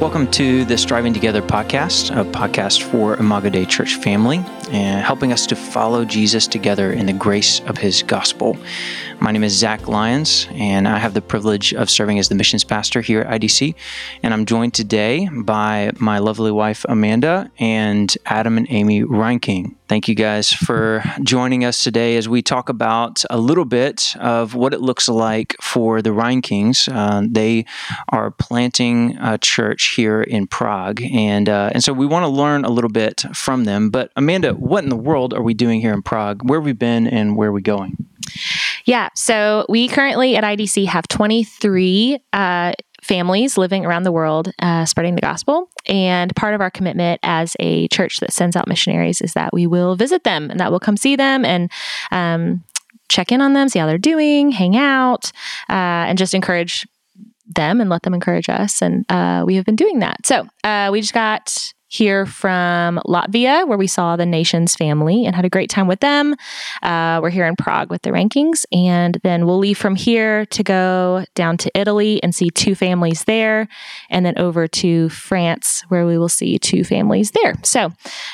Welcome to the Striving Together podcast, a podcast for Imago Dei Church family, and helping us to follow Jesus together in the grace of his gospel. My name is Zac Lyons, and I have the privilege of serving as the missions pastor here at IDC. And I'm joined today by my lovely wife, Amanda, and Adam and Amy Reinking. Thank you guys for joining us today as we talk about a little bit of what it looks like for the Reinkings. Uh, they are planting a church here in Prague, and uh, and so we want to learn a little bit from them. But Amanda, what in the world are we doing here in Prague? Where have we been, and where are we going? Yeah, so we currently at IDC have 23 uh, families living around the world uh, spreading the gospel. And part of our commitment as a church that sends out missionaries is that we will visit them and that we'll come see them and um, check in on them, see how they're doing, hang out, uh, and just encourage them and let them encourage us. And uh, we have been doing that. So uh, we just got here from Latvia, where we saw the nation's family and had a great time with them. Uh, we're here in Prague with the Reinkings. and then we'll leave from here to go down to Italy and see two families there, and then over to France, where we will see two families there. So,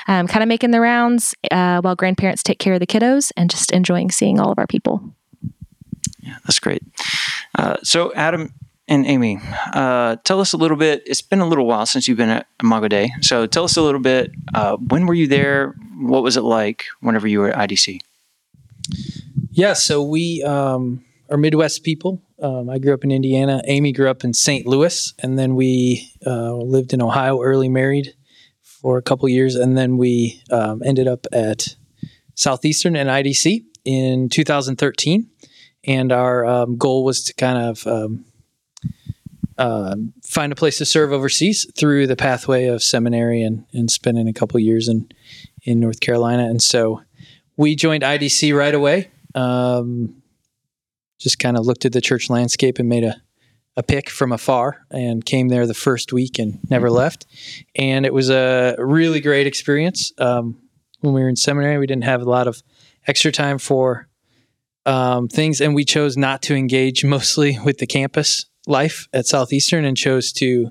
um, kind of making the rounds uh, while grandparents take care of the kiddos and just enjoying seeing all of our people. Yeah, that's great. Uh, so, Adam, and Amy, uh, tell us a little bit. It's been a little while since you've been at Imago Dei. So tell us a little bit. Uh, when were you there? What was it like whenever you were at IDC? Yeah, so we um, are Midwest people. Um, I grew up in Indiana. Amy grew up in St. Louis, and then we uh, lived in Ohio, early married for a couple years, and then we um, ended up at Southeastern and IDC in 2013. And our um, goal was to kind of um, um, find a place to serve overseas through the pathway of seminary and, and spending a couple years in in North Carolina. And so we joined IDC right away. Um, just kind of looked at the church landscape and made a a pick from afar and came there the first week and never mm-hmm. left. And it was a really great experience. Um, when we were in seminary, we didn't have a lot of extra time for um, things, and we chose not to engage mostly with the campus life at Southeastern and chose to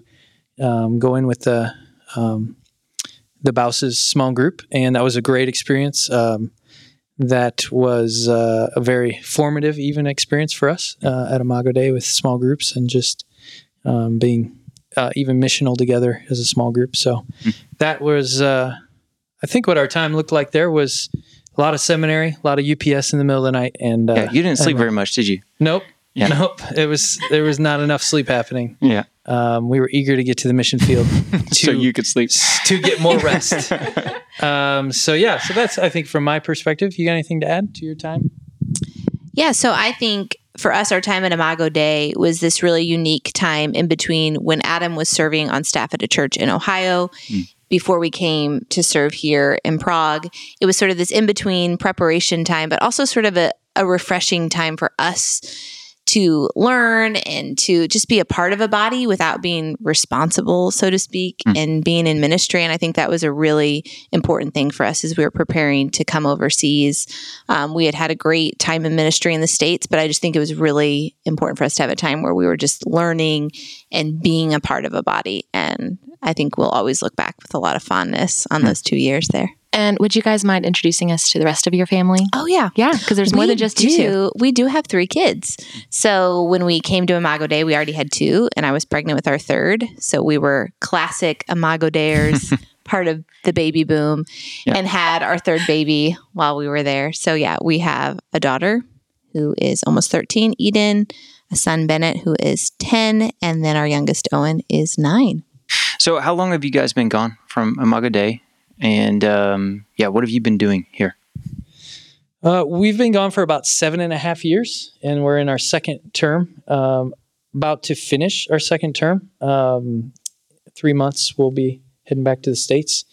um, go in with the um, the Bauses small group, and that was a great experience. Um, that was uh, a very formative, even experience for us uh, at Imago Dei with small groups and just um, being uh, even missional together as a small group. So mm. that was, uh, I think, what our time looked like. There was a lot of seminary, a lot of UPS in the middle of the night, and yeah, you didn't sleep very much, did you? Nope. Yeah. Nope. It was there was not enough sleep happening. Yeah. Um, we were eager to get to the mission field to, so you could sleep to get more rest. um, so yeah, so that's I think from my perspective. You got anything to add to your time? Yeah. So I think for us, our time at Imago Dei was this really unique time in between when Adam was serving on staff at a church in Ohio. Mm. Before we came to serve here in Prague, it was sort of this in between preparation time, but also sort of a, a refreshing time for us to learn and to just be a part of a body without being responsible, so to speak, mm. and being in ministry. And I think that was a really important thing for us as we were preparing to come overseas. Um, we had had a great time in ministry in the States, but I just think it was really important for us to have a time where we were just learning and being a part of a body. And I think we'll always look back with a lot of fondness on mm. those two years there. And would you guys mind introducing us to the rest of your family? Oh yeah, yeah, because there's more we than just do, you two. We do have three kids. So when we came to Imago Dei, we already had two, and I was pregnant with our third. So we were classic Imago Deiers, part of the baby boom, yeah. and had our third baby while we were there. So yeah, we have a daughter who is almost 13, Eden, a son Bennett who is 10, and then our youngest Owen is nine. So how long have you guys been gone from Imago Dei? And um, yeah, what have you been doing here? Uh, we've been gone for about seven and a half years, and we're in our second term. Um, about to finish our second term. Um, three months, we'll be heading back to the states,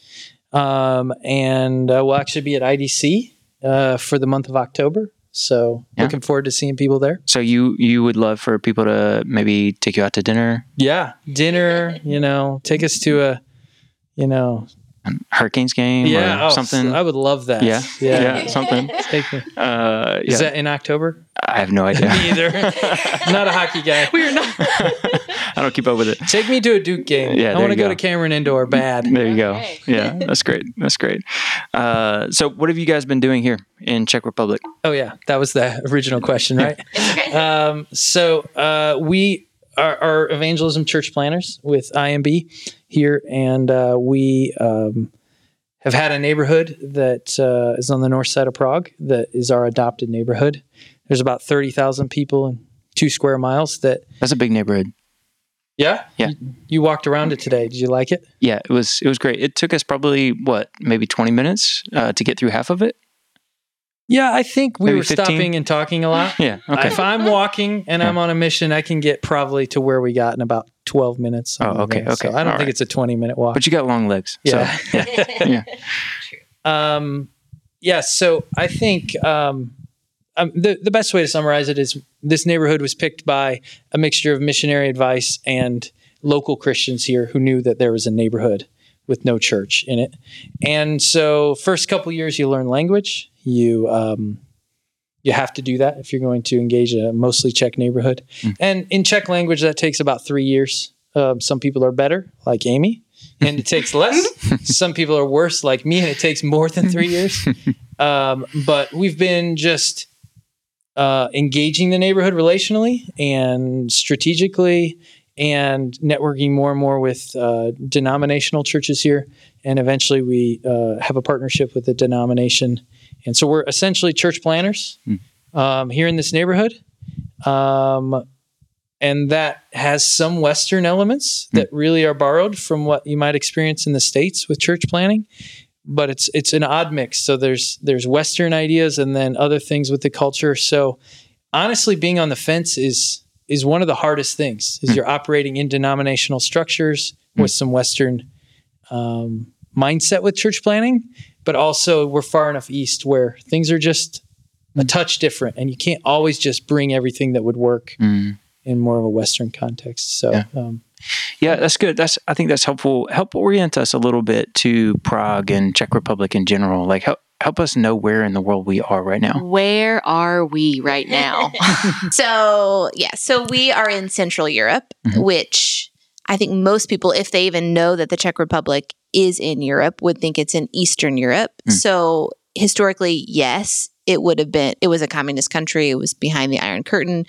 um, and uh, we'll actually be at IDC uh, for the month of October. So yeah. looking forward to seeing people there. So you you would love for people to maybe take you out to dinner? Yeah, dinner. You know, take us to a you know Hurricanes game yeah, or oh, something. I would love that. Yeah, yeah, yeah something. Uh, Is that in October? I have no idea. Me either. not a hockey guy. We're not. I don't keep up with it. Take me to a Duke game. Yeah, I want to go go. to Cameron Indoor bad. There you go. Okay. Yeah, that's great. That's great. Uh, so, what have you guys been doing here in Czech Republic? Oh yeah, that was the original question, right? Okay. um, so uh, we are, are evangelism church planners with IMB here, and uh, we um, have had a neighborhood that uh, is on the north side of Prague that is our adopted neighborhood. There's about thirty thousand people in two square miles. That That's a big neighborhood. yeah, Yeah. You, you walked around it today. Did you like it? Yeah, it was it was great. It took us probably what maybe twenty minutes uh, to get through half of it. Yeah, I think we Maybe were 15? stopping and talking a lot. Yeah. Okay. If I'm walking and I'm on a mission, I can get probably to where we got in about 12 minutes. Oh, like okay. So okay. I don't All think right. it's a 20 minute walk. but you got long legs. Yeah. So, yeah. yeah. Um, yeah. So I think um, um, the the best way to summarize it is this neighborhood was picked by a mixture of missionary advice and local Christians here who knew that there was a neighborhood with no church in it. And so, first couple years, you learn language. You um, you have to do that if you're going to engage a mostly Czech neighborhood. And in Czech language, that takes about three years. Um, some people are better, like Amy, and it takes less. some people are worse, like me, and it takes more than three years. Um, but we've been just uh, engaging the neighborhood relationally and strategically and networking more and more with uh, denominational churches here. And eventually we uh, have a partnership with the denomination. And so we're essentially church planners um, here in this neighborhood. Um, and that has some Western elements that really are borrowed from what you might experience in the States with church planning. But it's it's an odd mix. So there's there's Western ideas and then other things with the culture. So honestly, being on the fence is is one of the hardest things. Is you're operating in denominational structures with some Western um, mindset with church planning, but also we're far enough east where things are just a touch different, and you can't always just bring everything that would work Mm. in more of a Western context. So, Yeah. um, Yeah, that's good. That's I think that's helpful. Help orient us a little bit to Prague and Czech Republic in general. Like help help us know where in the world we are right now. Where are we right now? so, yeah, so we are in Central Europe, Mhm. which I think most people, if they even know that the Czech Republic is in Europe, would think it's in Eastern Europe. Mm. So, historically, yes, it would have been, it was a communist country. It was behind the Iron Curtain.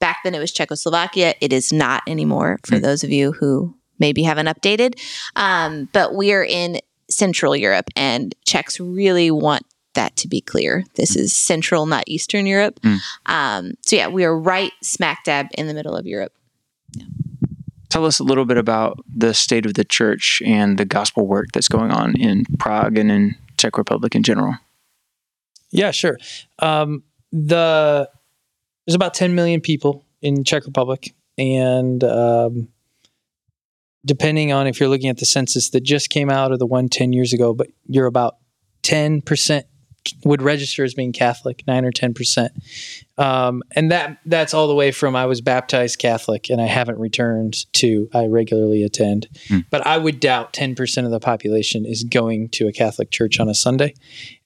Back then, it was Czechoslovakia. It is not anymore, for Mm. those of you who maybe haven't updated. Um, but we are in Central Europe, and Czechs really want that to be clear. This is Central, not Eastern Europe. Mm. Um, so, yeah, we are right smack dab in the middle of Europe. Tell us a little bit about the state of the church and the gospel work that's going on in Prague and in Czech Republic in general. yeah, sure. Um, the there's about 10 million people in Czech Republic, and um, depending on if you're looking at the census that just came out or the one 10 years ago, but you're about 10 percent would register as being Catholic, nine or 10 percent, um, and that that's all the way from I was baptized Catholic and I haven't returned to I regularly attend, Hmm. but I would doubt 10 percent of the population is going to a Catholic church on a Sunday.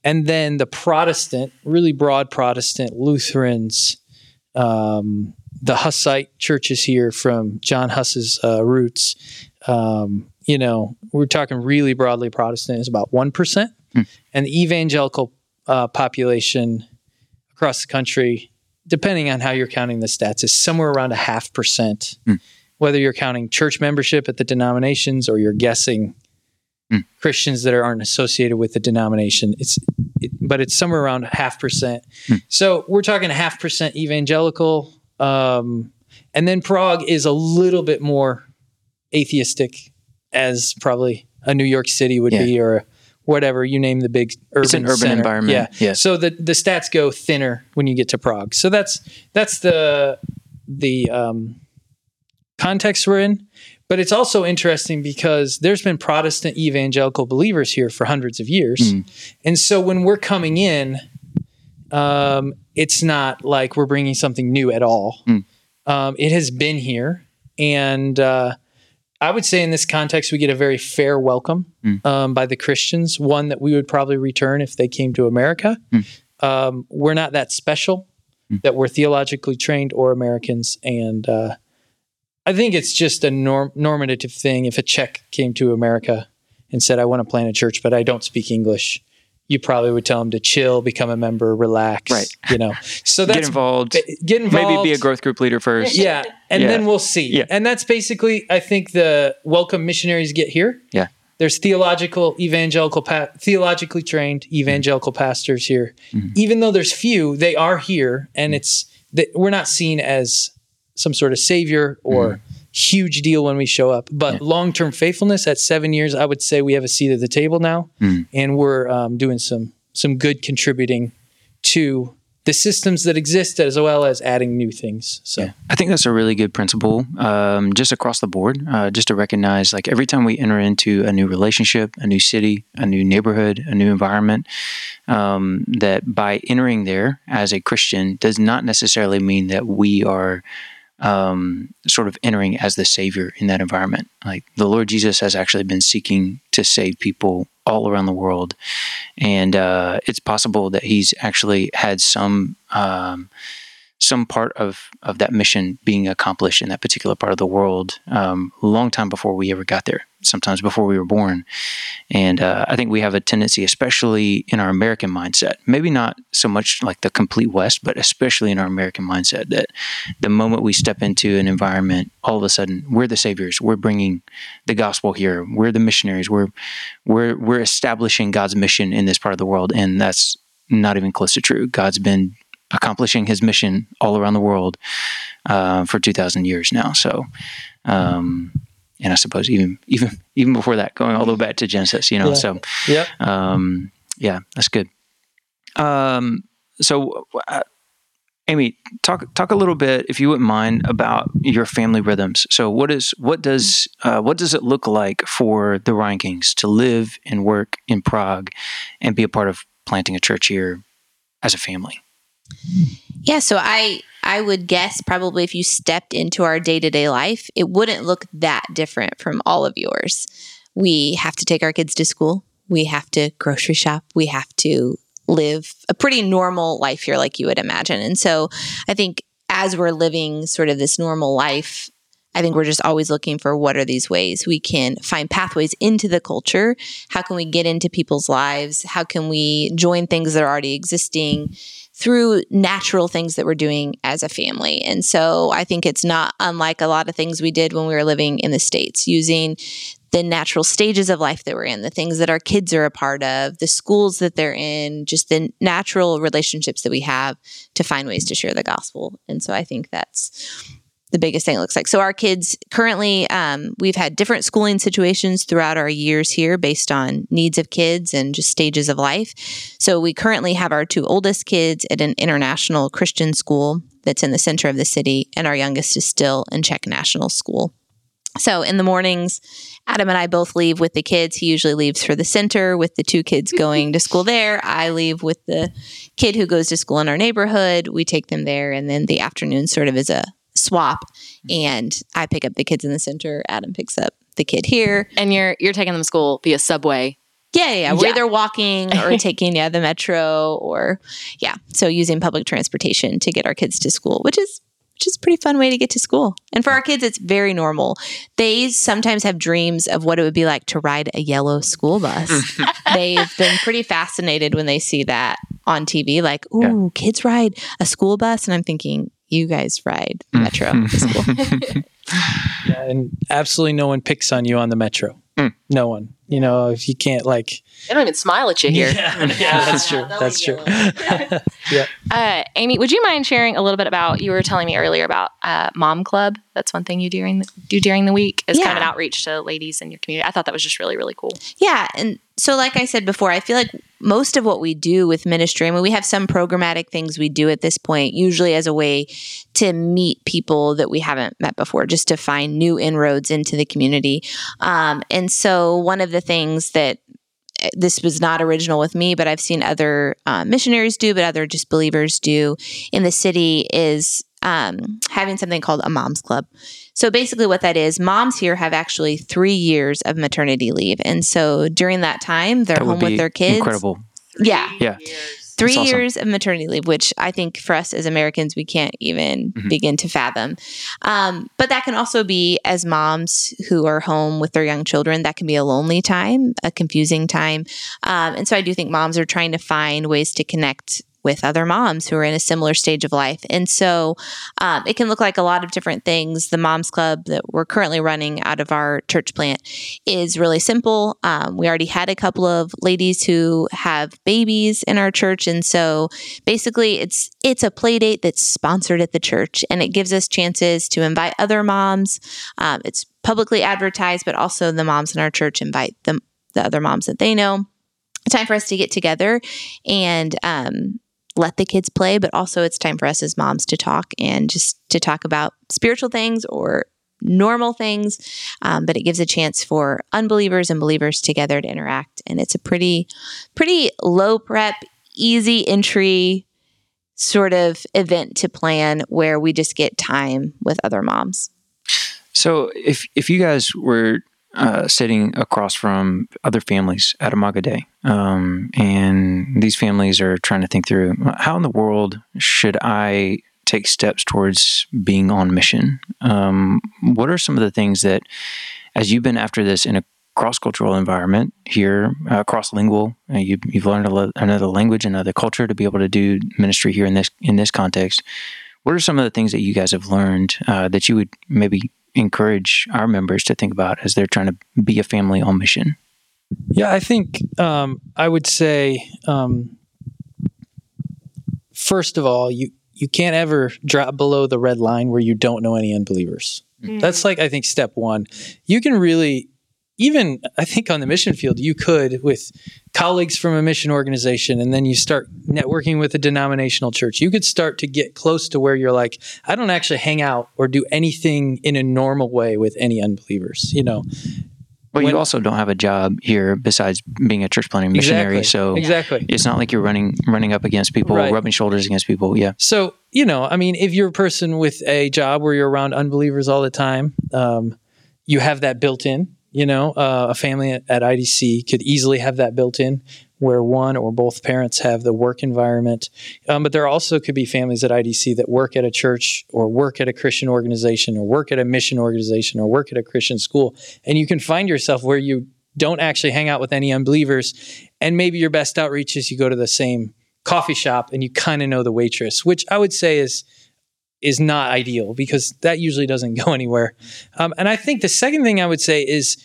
And then the Protestant, really broad Protestant, Lutherans, um, the Hussite churches here from John Huss's uh, roots, um, you know, we're talking really broadly Protestant is about 1%. Hmm. And the evangelical uh, population across the country, depending on how you're counting the stats, is somewhere around a half percent. Hmm. Whether you're counting church membership at the denominations or you're guessing Hmm. Christians that aren't associated with the denomination, it's it, but it's somewhere around a half percent. Hmm. So we're talking a half percent evangelical, um, and then Prague is a little bit more atheistic, as probably a New York City would Yeah. be, or whatever you name the big urban. It's an urban center. environment. Yeah. Yes. So the the stats go thinner when you get to Prague. So that's that's the the um, context we're in. But it's also interesting because there's been Protestant evangelical believers here for hundreds of years. Mm. And so when we're coming in, um, it's not like we're bringing something new at all. Mm. Um, it has been here. And uh, I would say in this context, we get a very fair welcome Mm. um, by the Christians, one that we would probably return if they came to America. Mm. Um, we're not that special. Hmm. that were theologically trained or Americans. And uh, I think it's just a norm- normative thing. If a Czech came to America and said, I want to plant a church, but I don't speak English, you probably would tell them to chill, become a member, relax. Right. You know, so Get involved. get involved. Maybe be a growth group leader first. Yeah, and Yeah. then we'll see. Yeah. And that's basically, I think, the welcome missionaries get here. Yeah. There's theological, evangelical, pa- theologically trained evangelical pastors here. Mhm. Even though there's few, they are here, and Mm-hmm. it's that we're not seen as some sort of savior or huge deal when we show up. But. Yeah. long term faithfulness at seven years, I would say we have a seat at the table now, Mhm. and we're um, doing some some good contributing to the systems that exist as well as adding new things. So. Yeah. I think that's a really good principle, um, just across the board. Uh, just to recognize, like every time we enter into a new relationship, a new city, a new neighborhood, a new environment, um, that by entering there as a Christian does not necessarily mean that we are um, sort of entering as the savior in that environment. Like the Lord Jesus has actually been seeking to save people all around the world, and uh, it's possible that He's actually had some. Um, some part of, of that mission being accomplished in that particular part of the world um, long time before we ever got there, sometimes before we were born. And uh, I think we have a tendency, especially in our American mindset, maybe not so much like the complete West, but especially in our American mindset, that the moment we step into an environment, all of a sudden we're the saviors. We're bringing the gospel here. We're the missionaries. We're we're we're establishing God's mission in this part of the world, and that's not even close to true. God's been accomplishing his mission all around the world uh, for 2,000 years now. So, um, and I suppose even even even before that, going all the way back to Genesis, you know. Yeah. So, Yep. um, yeah, that's good. Um, so, uh, Amy, talk talk a little bit, if you wouldn't mind, about your family rhythms. So, what is what does uh, what does it look like for the Reinkings to live and work in Prague and be a part of planting a church here as a family? Yeah, so I I would guess probably if you stepped into our day-to-day life, it wouldn't look that different from all of yours. We have to take our kids to school. We have to grocery shop. We have to live a pretty normal life here like you would imagine. And so I think as we're living sort of this normal life, I think we're just always looking for what are these ways we can find pathways into the culture? How can we get into people's lives? How can we join things that are already existing? Through natural things that we're doing as a family. And so I think it's not unlike a lot of things we did when we were living in the States, using the natural stages of life that we're in, the things that our kids are a part of, the schools that they're in, just the natural relationships that we have to find ways to share the gospel. And so I think that's the biggest thing it looks like. So our kids currently, um, we've had different schooling situations throughout our years here based on needs of kids and just stages of life. So we currently have our two oldest kids at an international Christian school that's in the center of the city, and our youngest is still in Czech National School. So in the mornings, Adam and I both leave with the kids. He usually leaves for the center with the two kids going to school there. I leave with the kid who goes to school in our neighborhood. We take them there, and then the afternoon sort of is a swap. Mm-hmm. And I pick up the kids in the center. Adam picks up the kid here. And you're you're taking them to school via subway. Yeah, yeah, yeah. We're Yeah. either walking or taking yeah the metro or yeah. So using public transportation to get our kids to school, which is which is a pretty fun way to get to school. And for our kids, it's very normal. They sometimes have dreams of what it would be like to ride a yellow school bus. They've been pretty fascinated when they see that on TV, like, ooh, kids ride a school bus. And I'm thinking, you guys ride the metro to school. Yeah, and absolutely no one picks on you on the metro. Mm. No one. You know, if you can't like. They don't even smile at you here. Yeah, yeah, that's true. That's true. Uh, Amy, would you mind sharing a little bit about? You were telling me earlier about uh, Mom Club. That's one thing you during the, do during the week is kind of an outreach to ladies in your community. I thought that was just really really cool. Yeah. And so, like I said before, I feel like most of what we do with ministry, I mean, we have some programmatic things we do at this point, usually as a way to meet people that we haven't met before, just to find new inroads into the community. Um, and so, one of the things that this was not original with me, but I've seen other uh, missionaries do, but other just believers do in the city is um, having something called a mom's club. So basically, what that is, moms here have actually three years of maternity leave, and so during that time, they're That home with their kids. Incredible. Yeah, Yeah. Three awesome. years of maternity leave, which I think for us as Americans, we can't even Mhm. begin to fathom. Um, but that can also be as moms who are home with their young children, that can be a lonely time, a confusing time. Um, and so I do think moms are trying to find ways to connect with other moms who are in a similar stage of life. And so um, it can look like a lot of different things. The Moms Club that we're currently running out of our church plant is really simple. Um, we already had a couple of ladies who have babies in our church, and so basically, it's it's a play date that's sponsored at the church, and it gives us chances to invite other moms. Um, it's publicly advertised, but also the moms in our church invite them the other moms that they know. It's Time for us to get together and um, let the kids play, but also it's time for us as moms to talk and just to talk about spiritual things or normal things. Um, but it gives a chance for unbelievers and believers together to interact, and it's a pretty, pretty low prep, easy entry sort of event to plan where we just get time with other moms. So if if you guys were uh, sitting across from other families at Imago Dei, um, and these families are trying to think through how in the world should I take steps towards being on mission? Um, what are some of the things that, as you've been after this in a cross cultural environment here, uh, cross lingual, uh, you, you've learned another language, another culture to be able to do ministry here in this in this context. What are some of the things that you guys have learned uh, that you would maybe encourage our members to think about as they're trying to be a family on mission? Yeah, I think um, I would say um, first of all, you you can't ever drop below the red line where you don't know any unbelievers. That's like I think step one. You can really even I think on the mission field you could with colleagues from a mission organization and then you start networking with a denominational church. You could start to get close to where you're like I don't actually hang out or do anything in a normal way with any unbelievers, you know. But When- you also don't have a job here besides being a church planting missionary. Exactly. So Exactly. it's not like you're running running up against people, Right. rubbing shoulders against people. Yeah. So, you know, I mean, if you're a person with a job where you're around unbelievers all the time, um, you have that built in. You know, uh, a family at, IDC could easily have that built in where one or both parents have the work environment. Um, but there also could be families at IDC that work at a church or work at a Christian organization or work at a mission organization or work at a Christian school. And you can find yourself where you don't actually hang out with any unbelievers. And maybe your best outreach is you go to the same coffee shop and you kind of know the waitress, which I would say is is not ideal because that usually doesn't go anywhere. Um, and I think the second thing I would say is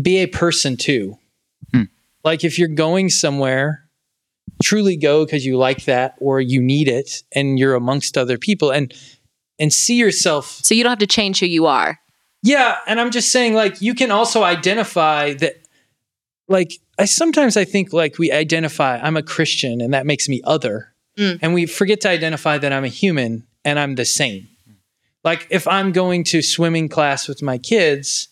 be a person too. Hmm. Like if you're going somewhere, truly go because you like that or you need it and you're amongst other people and and see yourself So you don't have to change who you are. yeah, and I'm just saying, like, you can also identify that, like, I sometimes I think like we identify I'm a Christian and that makes me other, Mm. and we forget to identify that I'm a human and I'm the same. Like, if I'm going to swimming class with my kids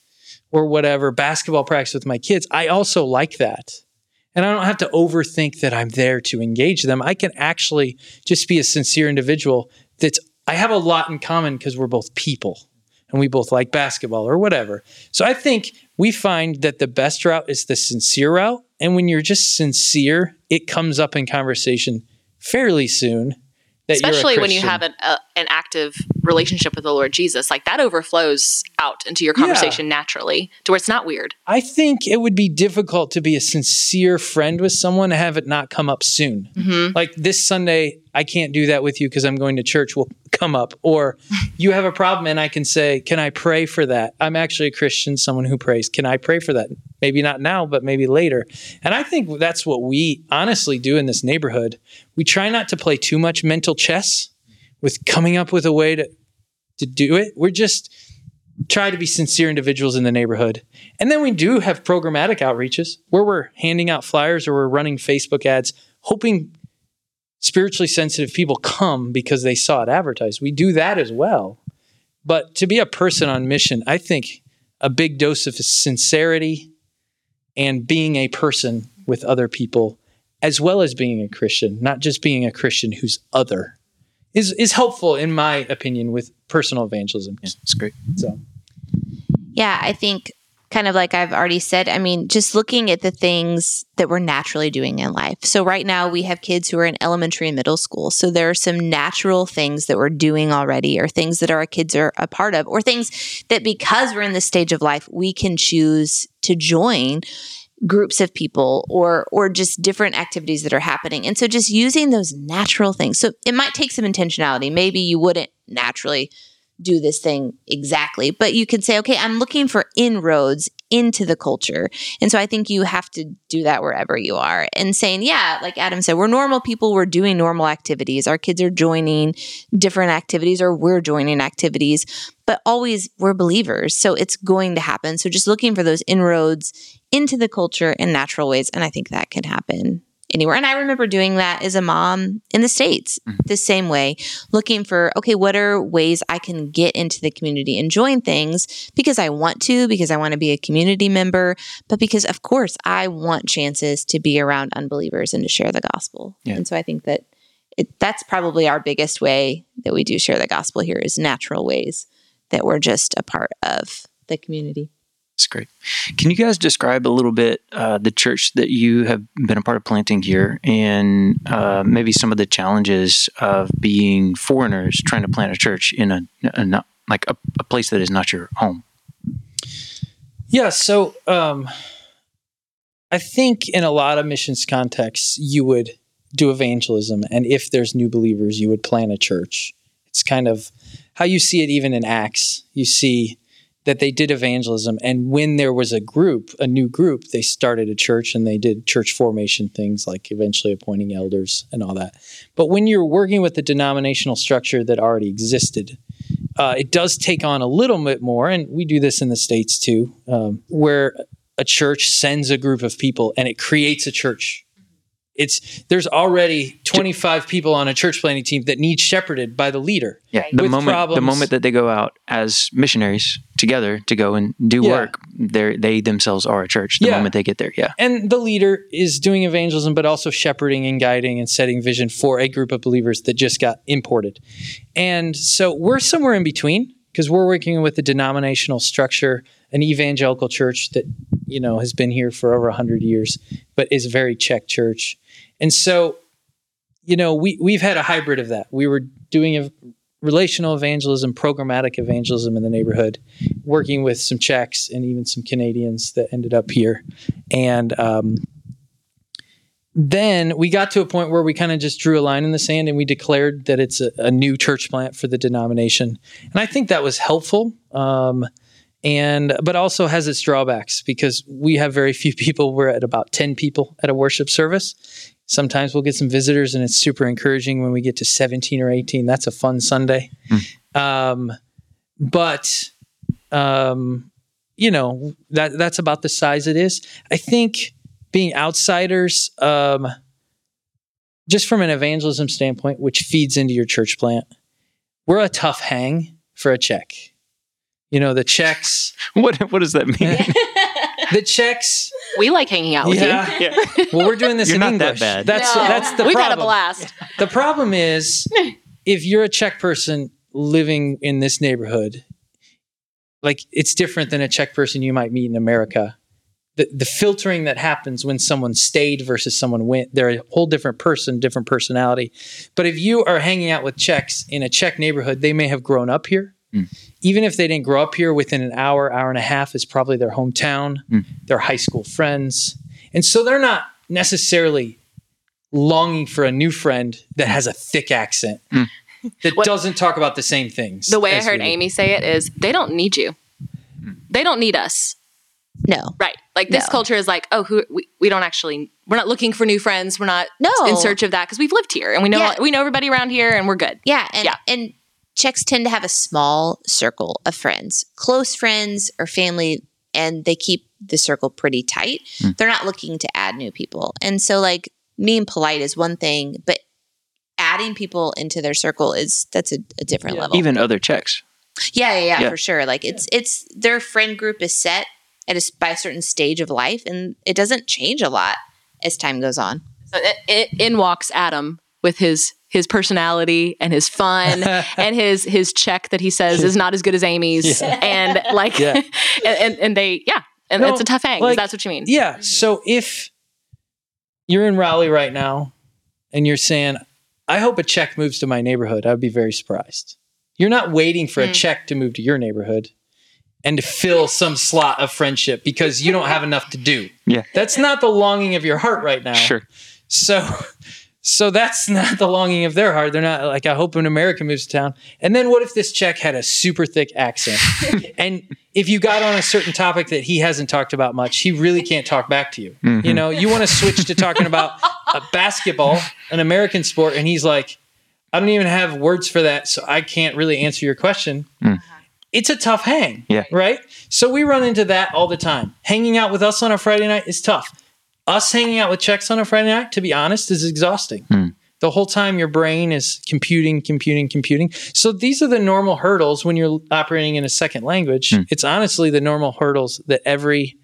or whatever, basketball practice with my kids, I also like that. And I don't have to overthink that I'm there to engage them. I can actually just be a sincere individual that's I have a lot in common because we're both people and we both like basketball or whatever. So I think we find that the best route is the sincere route. And when you're just sincere, it comes up in conversation fairly soon. That you're a Especially when you have an, a, an active relationship with the Lord Jesus. Like that overflows out into your Yeah. conversation naturally to where it's not weird. I think it would be difficult to be a sincere friend with someone and have it not come up soon. Mm-hmm. Like this Sunday, I can't do that with you because I'm going to church will come up. Or you have a problem and I can say, Can I pray for that? I'm actually a Christian, someone who prays. Can I pray for that? Maybe not now, but maybe later. And I think that's what we honestly do in this neighborhood. We try not to play too much mental chess with coming up with a way to, to do it. We're just try to be sincere individuals in the neighborhood. And then we do have programmatic outreaches where we're handing out flyers or we're running Facebook ads, hoping spiritually sensitive people come because they saw it advertised. We do that as well. But to be a person on mission, I think a big dose of sincerity and being a person with other people, as well as being a Christian, not just being a Christian who's other, is, is helpful, in my opinion, with personal evangelism. Yeah, it's great. So, Yeah, I think kind of like I've already said, I mean, just looking at the things that we're naturally doing in life. So, right now, we have kids who are in elementary and middle school. So, there are some natural things that we're doing already, or things that our kids are a part of, or things that because we're in this stage of life, we can choose to join groups of people or or just different activities that are happening. And so just using those natural things. So it might take some intentionality. Maybe you wouldn't naturally do this thing exactly, but you can say, okay, I'm looking for inroads into the culture. And so I think you have to do that wherever you are and saying, yeah, like Adam said, we're normal people, we're doing normal activities. Our kids are joining different activities or we're joining activities, but always we're believers. So it's going to happen. So just looking for those inroads into the culture in natural ways. And I think that can happen anywhere. And I remember doing that as a mom in the States mm-hmm. the same way, looking for, okay, what are ways I can get into the community and join things because I want to, because I want to be a community member, but because, of course, I want chances to be around unbelievers and to share the gospel. Yeah. And so I think that it, that's probably our biggest way that we do share the gospel here is natural ways that we're just a part of the community. That's great. Can you guys describe a little bit uh, the church that you have been a part of planting here and uh, maybe some of the challenges of being foreigners trying to plant a church in a, a not, like a, a, place that is not your home? Yeah, so um, I think in a lot of missions contexts, you would do evangelism. And if there's new believers, you would plant a church. It's kind of how you see it even in Acts. You see that they did evangelism. And when there was a group a new group they started a church and they did church formation things like eventually appointing elders and all that. But when you're working with the denominational structure that already existed uh, it does take on a little bit more and we do this in the states too um, where a church sends a group of people and it creates a church it's there's already 25 people on a church planting team that need shepherded by the leader. Yeah, the moment problems. the moment that they go out as missionaries together to go and do yeah. work, they they themselves are a church. The yeah. moment they get there, yeah. And the leader is doing evangelism, but also shepherding and guiding and setting vision for a group of believers that just got imported. And so we're somewhere in between because we're working with a denominational structure, an evangelical church that you know has been here for over 100 years, but is a very Czech church and so, you know, we we've had a hybrid of that. We were doing a relational evangelism, programmatic evangelism in the neighborhood, working with some Czechs and even some Canadians that ended up here. And um, then we got to a point where we kind of just drew a line in the sand and we declared that it's a, a, new church plant for the denomination. And I think that was helpful. Um, and but also has its drawbacks because we have very few people. We're at about 10 people at a worship service Sometimes we'll get some visitors, and it's super encouraging when we get to 17 or 18. That's a fun Sunday. Mm. Um, but um, you know that that's about the size it is. I think being outsiders, um, just from an evangelism standpoint, which feeds into your church plant, we're a tough hang for a Czech. You know the Czechs. What what does that mean? the Czechs. We like hanging out with yeah. you. Yeah. Well, we're doing this You're in not English. that bad. That's no. that's the problem. We've problem. had a blast. The problem is if you're a Czech person living in this neighborhood, like it's different than a Czech person you might meet in America. The, the filtering that happens when someone stayed versus someone went, they're a whole different person, different personality. But if you are hanging out with Czechs in a Czech neighborhood, they may have grown up here. Mm even if they didn't grow up here within an hour, hour and a half is probably their hometown, mm. their high school friends. And so they're not necessarily longing for a new friend that has a thick accent mm. that what, doesn't talk about the same things. The way I heard Amy say it is they don't need you. Mm. They don't need us. No. Right. Like this no. culture is like, oh, who we, we don't actually we're not looking for new friends. We're not no. in search of that because we've lived here and we know yeah. we know everybody around here and we're good. Yeah. And, yeah. And Czechs tend to have a small circle of friends, close friends or family, and they keep the circle pretty tight. Mm. They're not looking to add new people. And so, like, being polite is one thing, but adding people into their circle is that's a, a different yeah. level. Even other Czechs. Yeah, yeah, yeah, yeah, for sure. Like it's it's their friend group is set at a, by a certain stage of life, and it doesn't change a lot as time goes on. So it, it, in walks Adam with his his personality and his fun and his his Czech that he says is not as good as Amy's yeah. and like yeah. and, and they yeah and no, it's a tough hang. Like, that's what you mean. Yeah. So if you're in Raleigh right now, and you're saying, "I hope a Czech moves to my neighborhood," I'd be very surprised. You're not waiting for mm. a Czech to move to your neighborhood and to fill some slot of friendship because you don't have enough to do. Yeah. That's not the longing of your heart right now. Sure. So so that's not the longing of their heart. They're not like, I hope an American moves to town. And then what if this Czech had a super thick accent? and if you got on a certain topic that he hasn't talked about much, he really can't talk back to you. Mm-hmm. You know, you want to switch to talking about a basketball, an American sport, and he's like, I don't even have words for that, so I can't really answer your question. Mm. It's a tough hang. Yeah. Right? So we run into that all the time. Hanging out with us on a Friday night is tough us hanging out with Czechs on a Friday night, to be honest, is exhausting. Hmm. The whole time your brain is computing, computing, computing. So these are the normal hurdles when you're operating in a second language. Hmm. It's honestly the normal hurdles that every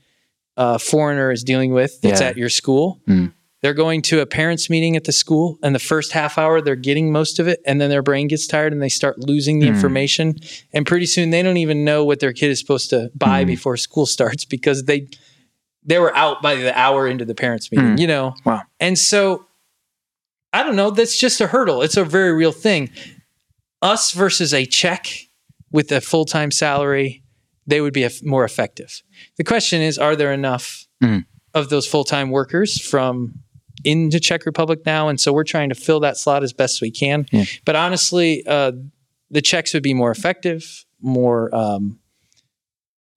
uh, foreigner is dealing with that's yeah. at your school. Hmm. They're going to a parents' meeting at the school, and the first half hour they're getting most of it, and then their brain gets tired and they start losing the information. And pretty soon they don't even know what their kid is supposed to buy before school starts because they they were out by the hour into the parents meeting, mm. you know? Wow. And so I don't know, that's just a hurdle. It's a very real thing. Us versus a Czech with a full time salary, they would be more effective. The question is, are there enough mm. of those full time workers from into Czech Republic now? And so we're trying to fill that slot as best we can. Yeah. But honestly, uh, the Czechs would be more effective, more um,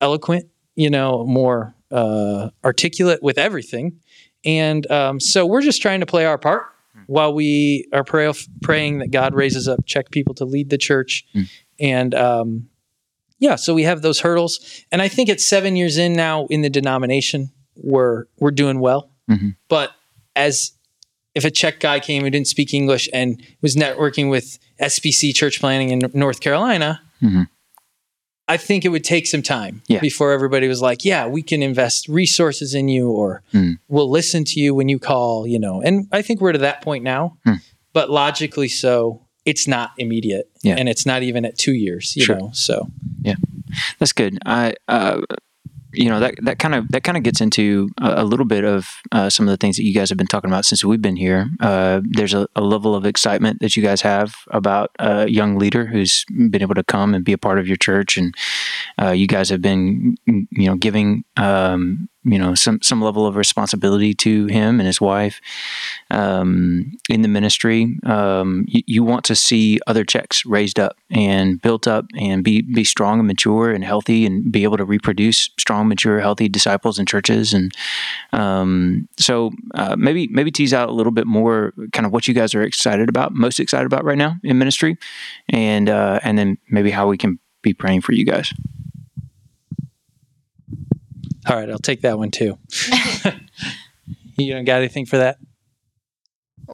eloquent, you know, more uh, articulate with everything. And um, so we're just trying to play our part mm. while we are pray- praying that God raises up Czech people to lead the church. Mm. And um, yeah, so we have those hurdles. And I think it's seven years in now in the denomination, we're, we're doing well. Mm-hmm. But as if a Czech guy came who didn't speak English and was networking with SBC church planning in North Carolina, mm-hmm. I think it would take some time yeah. before everybody was like, yeah, we can invest resources in you or mm. we'll listen to you when you call, you know. And I think we're to that point now. Mm. But logically so, it's not immediate. Yeah. And it's not even at 2 years, you sure. know. So, yeah. That's good. I uh you know that that kind of that kind of gets into a, a little bit of uh, some of the things that you guys have been talking about since we've been here. Uh, there's a, a, level of excitement that you guys have about a young leader who's been able to come and be a part of your church, and uh, you guys have been you know giving um, you know some some level of responsibility to him and his wife um, in the ministry. Um, you, you, want to see other Czechs raised up and built up and be be strong and mature and healthy and be able to reproduce strong, mature, healthy disciples and churches. And um, so uh, maybe maybe tease out a little bit more, kind of what you guys are excited about, most excited about right now in ministry, and uh, and then maybe how we can be praying for you guys. All right, I'll take that one too. you don't got anything for that?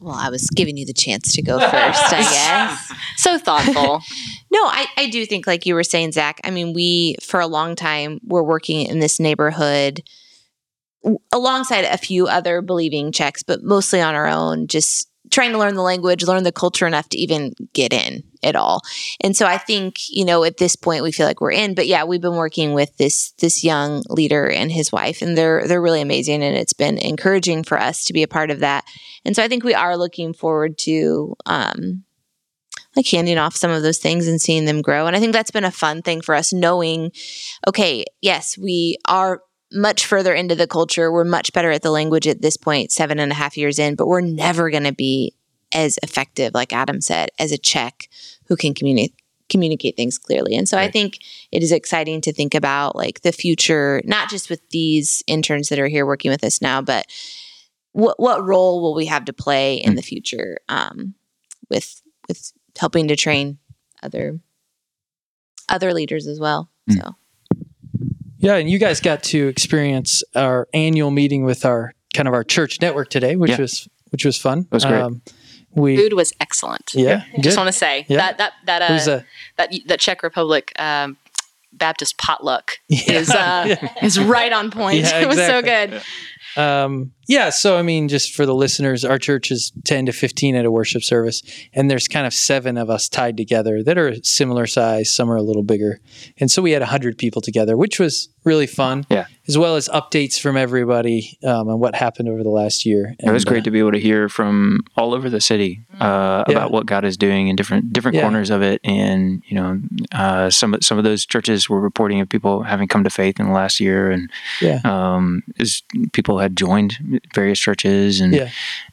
Well, I was giving you the chance to go first, I guess. so thoughtful. no, I, I do think, like you were saying, Zac, I mean, we, for a long time, were working in this neighborhood alongside a few other believing Czechs, but mostly on our own, just trying to learn the language, learn the culture enough to even get in at all. And so I think, you know, at this point we feel like we're in, but yeah, we've been working with this this young leader and his wife and they're they're really amazing and it's been encouraging for us to be a part of that. And so I think we are looking forward to um like handing off some of those things and seeing them grow. And I think that's been a fun thing for us knowing, okay, yes, we are much further into the culture. We're much better at the language at this point, seven and a half years in, but we're never going to be as effective, like Adam said, as a Czech who can communicate communicate things clearly. And so right. I think it is exciting to think about like the future, not just with these interns that are here working with us now, but what what role will we have to play in mm. the future um, with with helping to train other other leaders as well. Mm. So yeah, and you guys got to experience our annual meeting with our kind of our church network today, which yeah. was which was fun. It was great. Um, we, Food was excellent. Yeah, I just want to say yeah. that that that uh, a, that that Czech Republic um, Baptist potluck yeah, is uh, yeah. is right on point. it was so good. Um, yeah. So, I mean, just for the listeners, our church is 10 to 15 at a worship service, and there's kind of seven of us tied together that are similar size. Some are a little bigger. And so we had 100 people together, which was really fun. Yeah. As well as updates from everybody um, on what happened over the last year. And, it was great uh, to be able to hear from all over the city uh, yeah. about what God is doing in different different yeah. corners of it. And, you know, uh, some, some of those churches were reporting of people having come to faith in the last year. And yeah. um, as people had joined various churches, and yeah.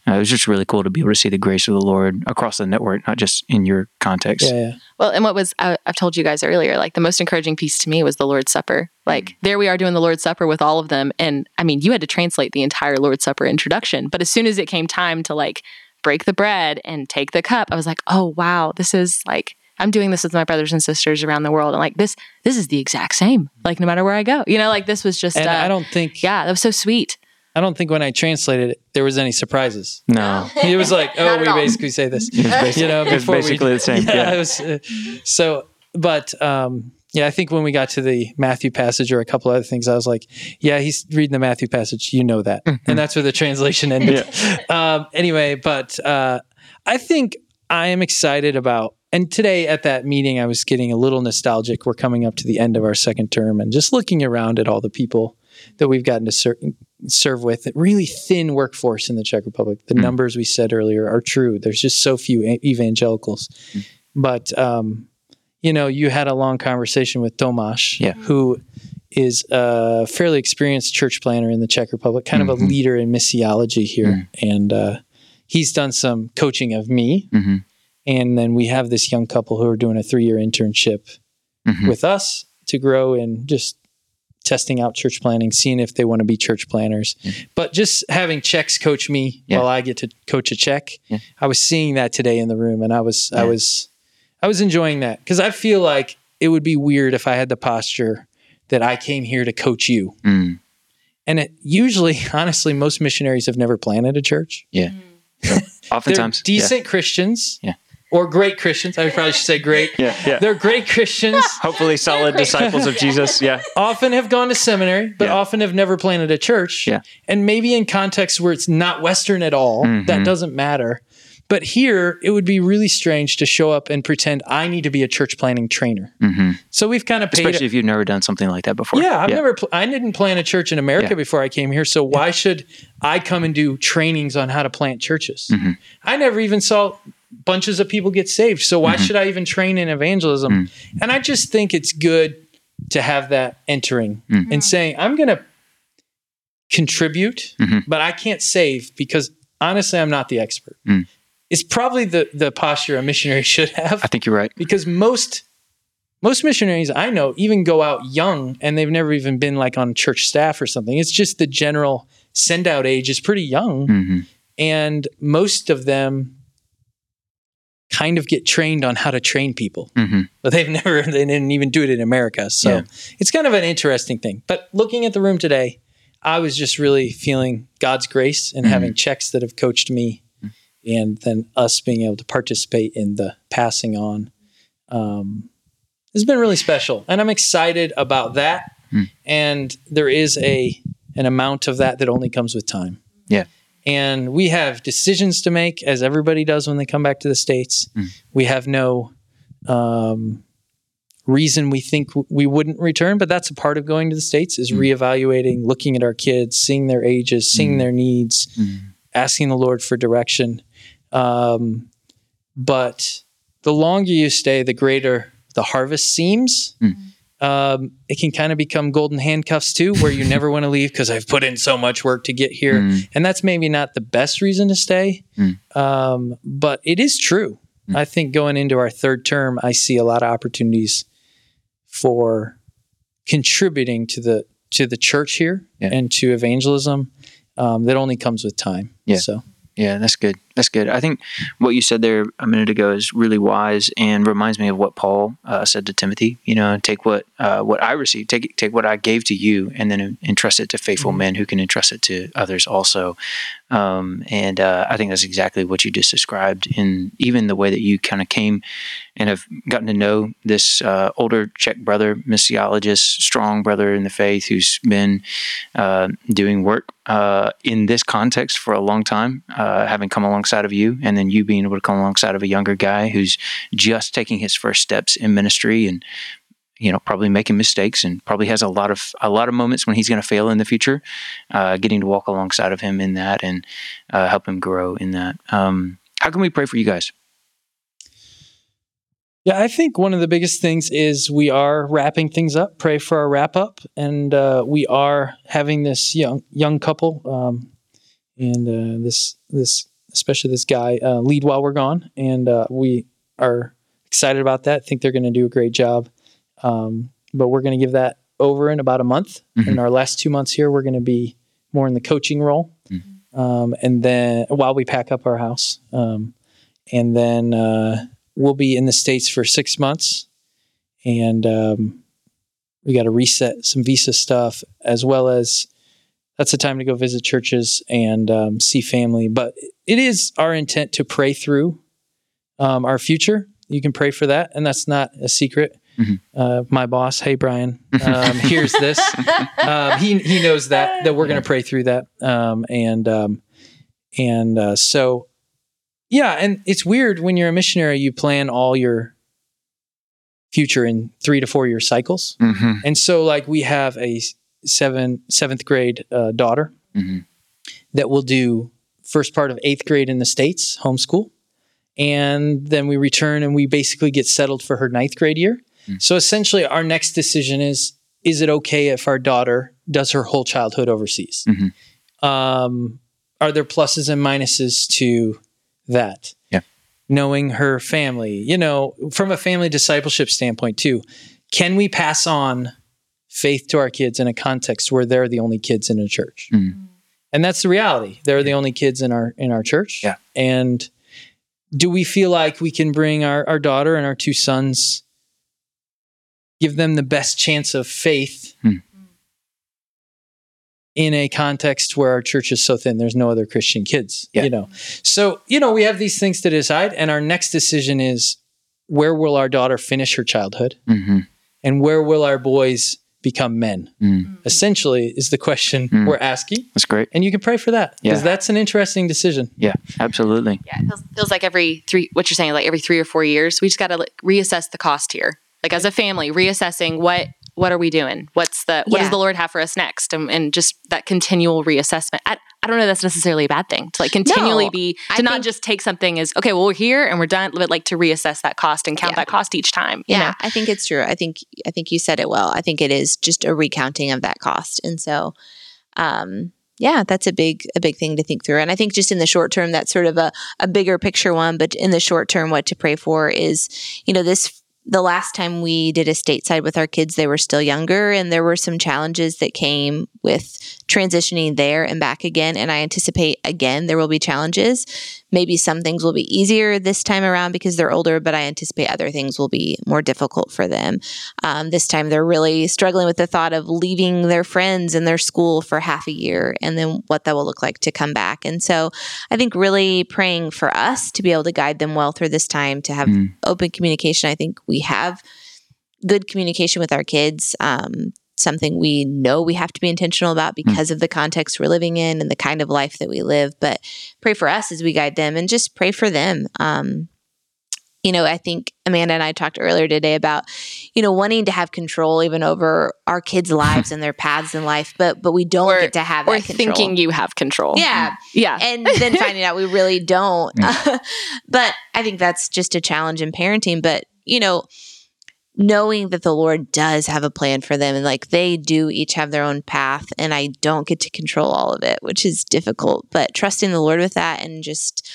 uh, it was just really cool to be able to see the grace of the Lord across the network, not just in your context. Yeah, yeah. Well, and what was I, have told you guys earlier, like the most encouraging piece to me was the Lord's Supper. Like mm. there we are doing the Lord's Supper with all of them, and I mean, you had to translate the entire Lord's Supper introduction, but as soon as it came time to like break the bread and take the cup, I was like, oh wow, this is like I'm doing this with my brothers and sisters around the world, and like this, this is the exact same. Like no matter where I go, you know, like this was just. And uh, I don't think. Yeah, that was so sweet. I don't think when I translated it, there was any surprises. No, it was like, oh, we basically say this. you know, it's basically we, the same. Yeah, yeah. Was, uh, so, but um, yeah, I think when we got to the Matthew passage or a couple other things, I was like, yeah, he's reading the Matthew passage. You know that, mm-hmm. and that's where the translation ended. yeah. um, anyway, but uh, I think I am excited about. And today at that meeting, I was getting a little nostalgic. We're coming up to the end of our second term, and just looking around at all the people that we've gotten to ser- serve with. Really thin workforce in the Czech Republic. The mm. numbers we said earlier are true. There's just so few evangelicals. Mm. But um, you know, you had a long conversation with Tomáš, yeah. who is a fairly experienced church planter in the Czech Republic, kind mm-hmm. of a mm-hmm. leader in missiology here, mm. and uh, he's done some coaching of me. Mm-hmm. And then we have this young couple who are doing a three-year internship mm-hmm. with us to grow in just testing out church planting, seeing if they want to be church planters. Yeah. But just having Czechs coach me yeah. while I get to coach a Czech. yeah. I was seeing that today in the room, and I was I was I was enjoying that because I feel like it would be weird if I had the posture that I came here to coach you. Mm. And it usually, honestly, most missionaries have never planted a church. Yeah. Mm. Oftentimes. decent Christians. Yeah or great Christians. I probably should say great. Yeah, yeah. They're great Christians. Hopefully, solid disciples of Jesus. Yeah. Often have gone to seminary, but yeah. often have never planted a church. Yeah. And maybe in contexts where it's not Western at all, mm-hmm. that doesn't matter. But here, it would be really strange to show up and pretend I need to be a church planting trainer. Mm-hmm. So we've kind of paid especially a, if you've never done something like that before. Yeah, I've yeah. never. Pl- I didn't plant a church in America yeah. before I came here. So why should I come and do trainings on how to plant churches? Mm-hmm. I never even saw bunches of people get saved. So why mm-hmm. should I even train in evangelism? Mm-hmm. And I just think it's good to have that entering mm-hmm. and saying, I'm going to contribute, mm-hmm. but I can't save because honestly, I'm not the expert. Mm. It's probably the, the posture a missionary should have. I think you're right. Because most most missionaries I know even go out young and they've never even been like on church staff or something. It's just the general send out age is pretty young. Mm-hmm. And most of them kind of get trained on how to train people, mm-hmm. but they've never, they didn't even do it in America. So yeah. it's kind of an interesting thing. But looking at the room today, I was just really feeling God's grace and mm-hmm. having Czechs that have coached me, mm-hmm. and then us being able to participate in the passing on. Um, has been really special, and I'm excited about that. Mm. And there is a an amount of that that only comes with time. Yeah and we have decisions to make as everybody does when they come back to the states mm. we have no um, reason we think we wouldn't return but that's a part of going to the states is mm. reevaluating looking at our kids seeing their ages seeing mm. their needs mm. asking the lord for direction um, but the longer you stay the greater the harvest seems mm um, it can kind of become golden handcuffs too, where you never want to leave because I've put in so much work to get here. Mm. And that's maybe not the best reason to stay, mm. um, but it is true. Mm. I think going into our third term, I see a lot of opportunities for contributing to the to the church here yeah. and to evangelism um, that only comes with time. Yeah. So yeah, that's good. That's good. I think what you said there a minute ago is really wise and reminds me of what Paul uh, said to Timothy. You know, take what uh, what I received, take take what I gave to you, and then entrust it to faithful mm-hmm. men who can entrust it to others also. Um, and uh, I think that's exactly what you just described in even the way that you kind of came and have gotten to know this uh, older Czech brother, missiologist, strong brother in the faith who's been uh, doing work uh, in this context for a long time, uh, having come alongside of you, and then you being able to come alongside of a younger guy who's just taking his first steps in ministry and you know probably making mistakes and probably has a lot of a lot of moments when he's going to fail in the future uh, getting to walk alongside of him in that and uh, help him grow in that um, how can we pray for you guys yeah, I think one of the biggest things is we are wrapping things up. Pray for our wrap up, and uh, we are having this young young couple, um, and uh, this this especially this guy uh, lead while we're gone, and uh, we are excited about that. think they're going to do a great job, um, but we're going to give that over in about a month. Mm-hmm. In our last two months here, we're going to be more in the coaching role, mm-hmm. um, and then while we pack up our house, um, and then uh, we'll be in the States for six months. And um, we got to reset some visa stuff as well as that's the time to go visit churches and um, see family. But it is our intent to pray through um, our future. You can pray for that, and that's not a secret. Mm-hmm. Uh, my boss, hey Brian, um, hears this. Um, he he knows that that we're going to pray through that, um, and um, and uh, so yeah, and it's weird when you're a missionary, you plan all your future in three to four year cycles. Mm-hmm. And so, like, we have a seven seventh grade uh, daughter mm-hmm. that will do first part of eighth grade in the states, homeschool, and then we return and we basically get settled for her ninth grade year. Mm-hmm. So essentially, our next decision is: is it okay if our daughter does her whole childhood overseas? Mm-hmm. Um, are there pluses and minuses to that. Yeah. Knowing her family, you know, from a family discipleship standpoint too, can we pass on faith to our kids in a context where they're the only kids in a church? Mm. And that's the reality. They're the only kids in our in our church. Yeah. And do we feel like we can bring our, our daughter and our two sons, give them the best chance of faith mm in a context where our church is so thin there's no other christian kids yeah. you know so you know we have these things to decide and our next decision is where will our daughter finish her childhood mm-hmm. and where will our boys become men mm. essentially is the question mm. we're asking that's great and you can pray for that because yeah. that's an interesting decision yeah absolutely yeah it feels, feels, like every three what you're saying like every three or four years we just got to like, reassess the cost here like as a family reassessing what what are we doing? What's the what yeah. does the Lord have for us next? And, and, just that continual reassessment. I, I don't know that's necessarily a bad thing to like continually no, be to I not think, just take something as okay, well we're here and we're done, but like to reassess that cost and count yeah. that cost each time. Yeah, know? I think it's true. I think I think you said it well. I think it is just a recounting of that cost, and so. Um, yeah, that's a big a big thing to think through. And I think just in the short term, that's sort of a, a bigger picture one. But in the short term, what to pray for is, you know, this the last time we did a stateside with our kids, they were still younger, and there were some challenges that came with transitioning there and back again. And I anticipate again there will be challenges. Maybe some things will be easier this time around because they're older, but I anticipate other things will be more difficult for them. Um, this time they're really struggling with the thought of leaving their friends and their school for half a year and then what that will look like to come back. And so I think really praying for us to be able to guide them well through this time, to have mm. open communication. I think we have good communication with our kids. Um, something we know we have to be intentional about hmm. because mm. of the context we're living in and the kind of life that we live. But pray for us as we guide them and just pray for them. Um, you know, I think Amanda and I talked earlier today about, you know, wanting to have control even over our kids' lives and their paths in life, but but we don't or, get to have or thinking you have control. Yeah, yeah, and then finding out we really don't. Mm. but I think that's just a challenge in parenting. But you know, knowing that the Lord does have a plan for them and like they do each have their own path and I don't get to control all of it, which is difficult, but trusting the Lord with that and just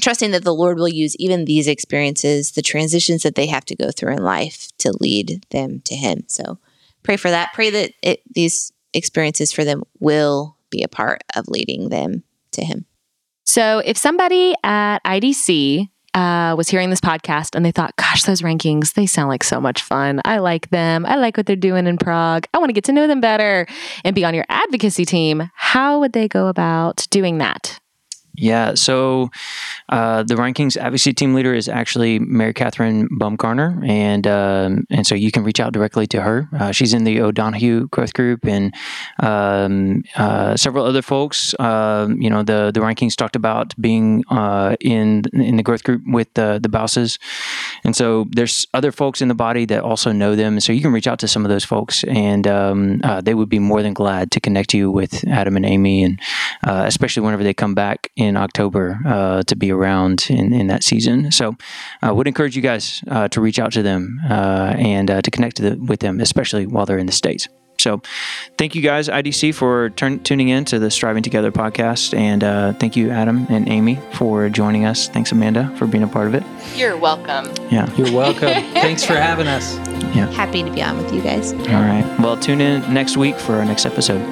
trusting that the Lord will use even these experiences, the transitions that they have to go through in life to lead them to Him. So pray for that. Pray that it, these experiences for them will be a part of leading them to Him. So if somebody at IDC uh, was hearing this podcast and they thought, gosh, those Reinkings, they sound like so much fun. I like them. I like what they're doing in Prague. I want to get to know them better and be on your advocacy team. How would they go about doing that? Yeah, so uh, the Reinkings advocacy team leader is actually Mary Catherine Bumgarner, and um, and so you can reach out directly to her. Uh, she's in the O'Donohue Growth Group, and um, uh, several other folks. Um, you know, the the Reinkings talked about being uh, in in the growth group with the the and so there's other folks in the body that also know them. So you can reach out to some of those folks, and um, uh, they would be more than glad to connect you with Adam and Amy, and uh, especially whenever they come back in October uh, to be around in, in that season. So I uh, would encourage you guys uh, to reach out to them uh, and uh, to connect to the, with them, especially while they're in the States. So thank you guys, IDC, for turn, tuning in to the Striving Together podcast. And uh, thank you, Adam and Amy, for joining us. Thanks, Amanda, for being a part of it. You're welcome. Yeah. You're welcome. Thanks for having us. Yeah. Happy to be on with you guys. All right. Well, tune in next week for our next episode.